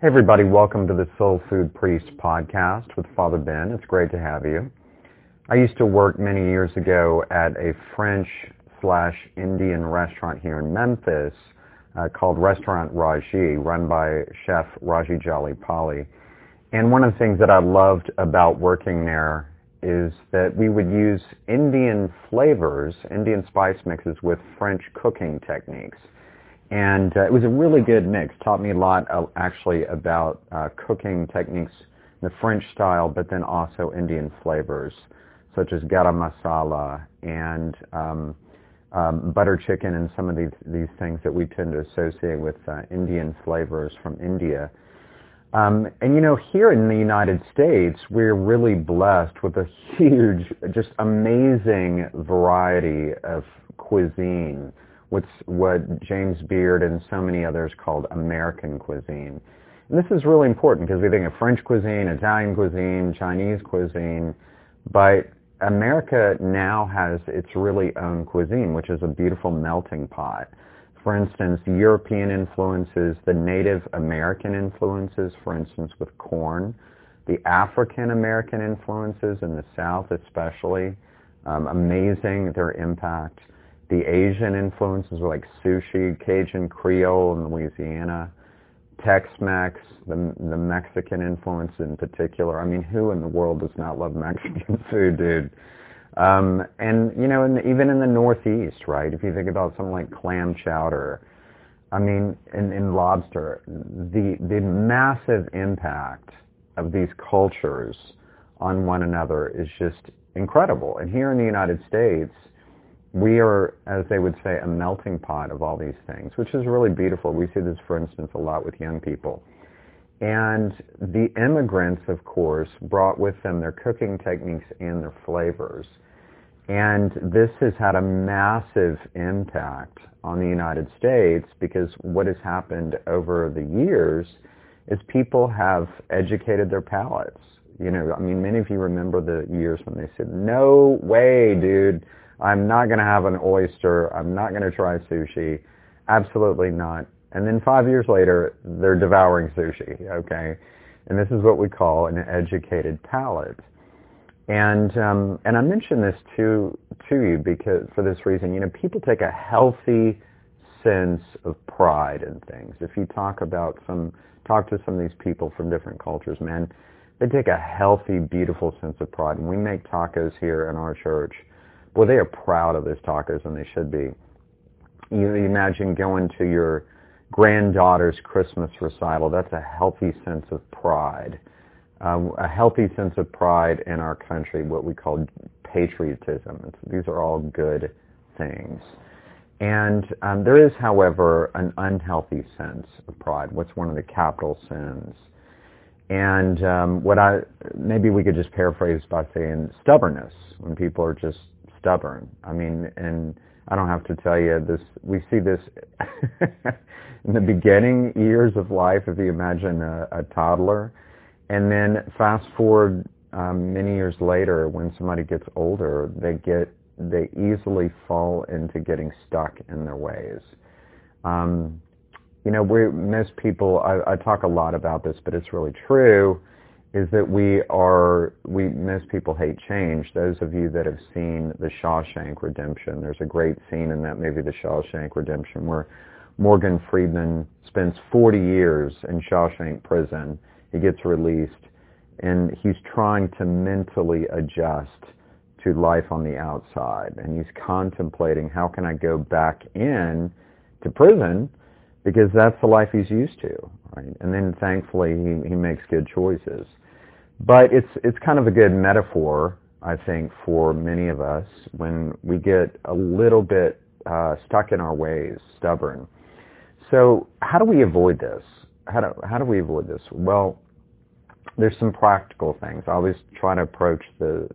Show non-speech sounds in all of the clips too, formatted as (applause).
Hey everybody, welcome to the Soul Food Priest podcast with Father Ben. It's great to have you. I used to work many years ago at a French slash Indian restaurant here in Memphis uh, called Restaurant Raji, run by chef Raji Jallepalli. And one of the things that I loved about working there is that we would use Indian flavors, Indian spice mixes with French cooking techniques and uh, it was a really good mix. Taught me a lot uh, actually about uh, cooking techniques, in the French style, but then also Indian flavors such as garam masala and um, um, butter chicken and some of these these things that we tend to associate with uh, Indian flavors from India. Um, and you know, here in the United States, we're really blessed with a (laughs) huge, just amazing variety of cuisine what's what James Beard and so many others called American cuisine. And this is really important because we think of French cuisine, Italian cuisine, Chinese cuisine, but America now has its really own cuisine, which is a beautiful melting pot. For instance, European influences, the Native American influences, for instance, with corn, the African American influences in the South especially, um, amazing their impact the Asian influences like sushi, Cajun Creole in Louisiana, Tex-Mex, the, the Mexican influence in particular. I mean, who in the world does not love Mexican (laughs) food, dude? Um, and you know, in the, even in the Northeast, right? If you think about something like clam chowder, I mean, in, in lobster, the the massive impact of these cultures on one another is just incredible. And here in the United States, we are, as they would say, a melting pot of all these things, which is really beautiful. We see this, for instance, a lot with young people. And the immigrants, of course, brought with them their cooking techniques and their flavors. And this has had a massive impact on the United States because what has happened over the years is people have educated their palates. You know, I mean, many of you remember the years when they said, no way, dude I'm not going to have an oyster. I'm not going to try sushi. Absolutely not. And then five years later, they're devouring sushi, okay? And this is what we call an educated palate. And um, and I mention this to to you because for this reason, you know, people take a healthy sense of pride in things. If you talk about some talk to some of these people from different cultures, man, they take a healthy, beautiful sense of pride. And we make tacos here in our church well, they are proud of those tacos, and they should be. You imagine going to your granddaughter's Christmas recital. That's a healthy sense of pride. Um, a healthy sense of pride in our country, what we call patriotism. It's, these are all good things. And um, there is, however, an unhealthy sense of pride. What's one of the capital sins? And um, what I maybe we could just paraphrase by saying stubbornness. When people are just stubborn. I mean, and I don't have to tell you this. We see this (laughs) in the beginning years of life. If you imagine a, a toddler, and then fast forward um, many years later, when somebody gets older, they get they easily fall into getting stuck in their ways. Um, you know, we most people. I, I talk a lot about this, but it's really true is that we are, we, most people hate change. Those of you that have seen The Shawshank Redemption, there's a great scene in that movie, The Shawshank Redemption, where Morgan Freeman spends 40 years in Shawshank prison. He gets released and he's trying to mentally adjust to life on the outside. And he's contemplating how can I go back in to prison because that's the life he's used to. Right? And then thankfully he, he makes good choices. But it's it's kind of a good metaphor, I think, for many of us when we get a little bit uh, stuck in our ways, stubborn. So how do we avoid this? How do how do we avoid this? Well, there's some practical things. I always try to approach the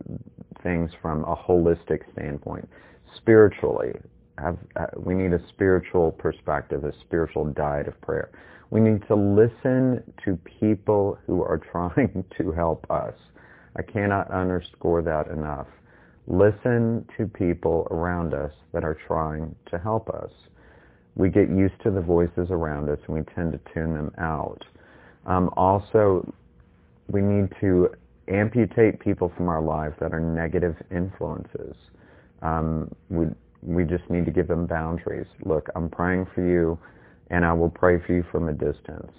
things from a holistic standpoint. Spiritually, have, uh, we need a spiritual perspective, a spiritual diet of prayer. We need to listen to people who are (laughs) trying to help us. I cannot underscore that enough. Listen to people around us that are trying to help us. We get used to the voices around us and we tend to tune them out. Um, also, we need to amputate people from our lives that are negative influences. Um, we, we just need to give them boundaries. Look, I'm praying for you, and I will pray for you from a distance.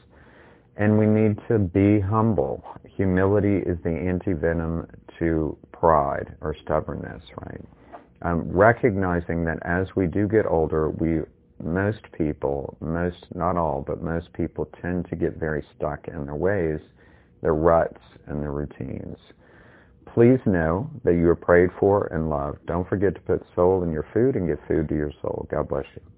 And we need to be humble. Humility is the antivenom to pride or stubbornness, right? Um, recognizing that as we do get older, we most people, most not all, but most people tend to get very stuck in their ways, their ruts, and their routines. Please know that you are prayed for and loved. Don't forget to put soul in your food and give food to your soul. God bless you.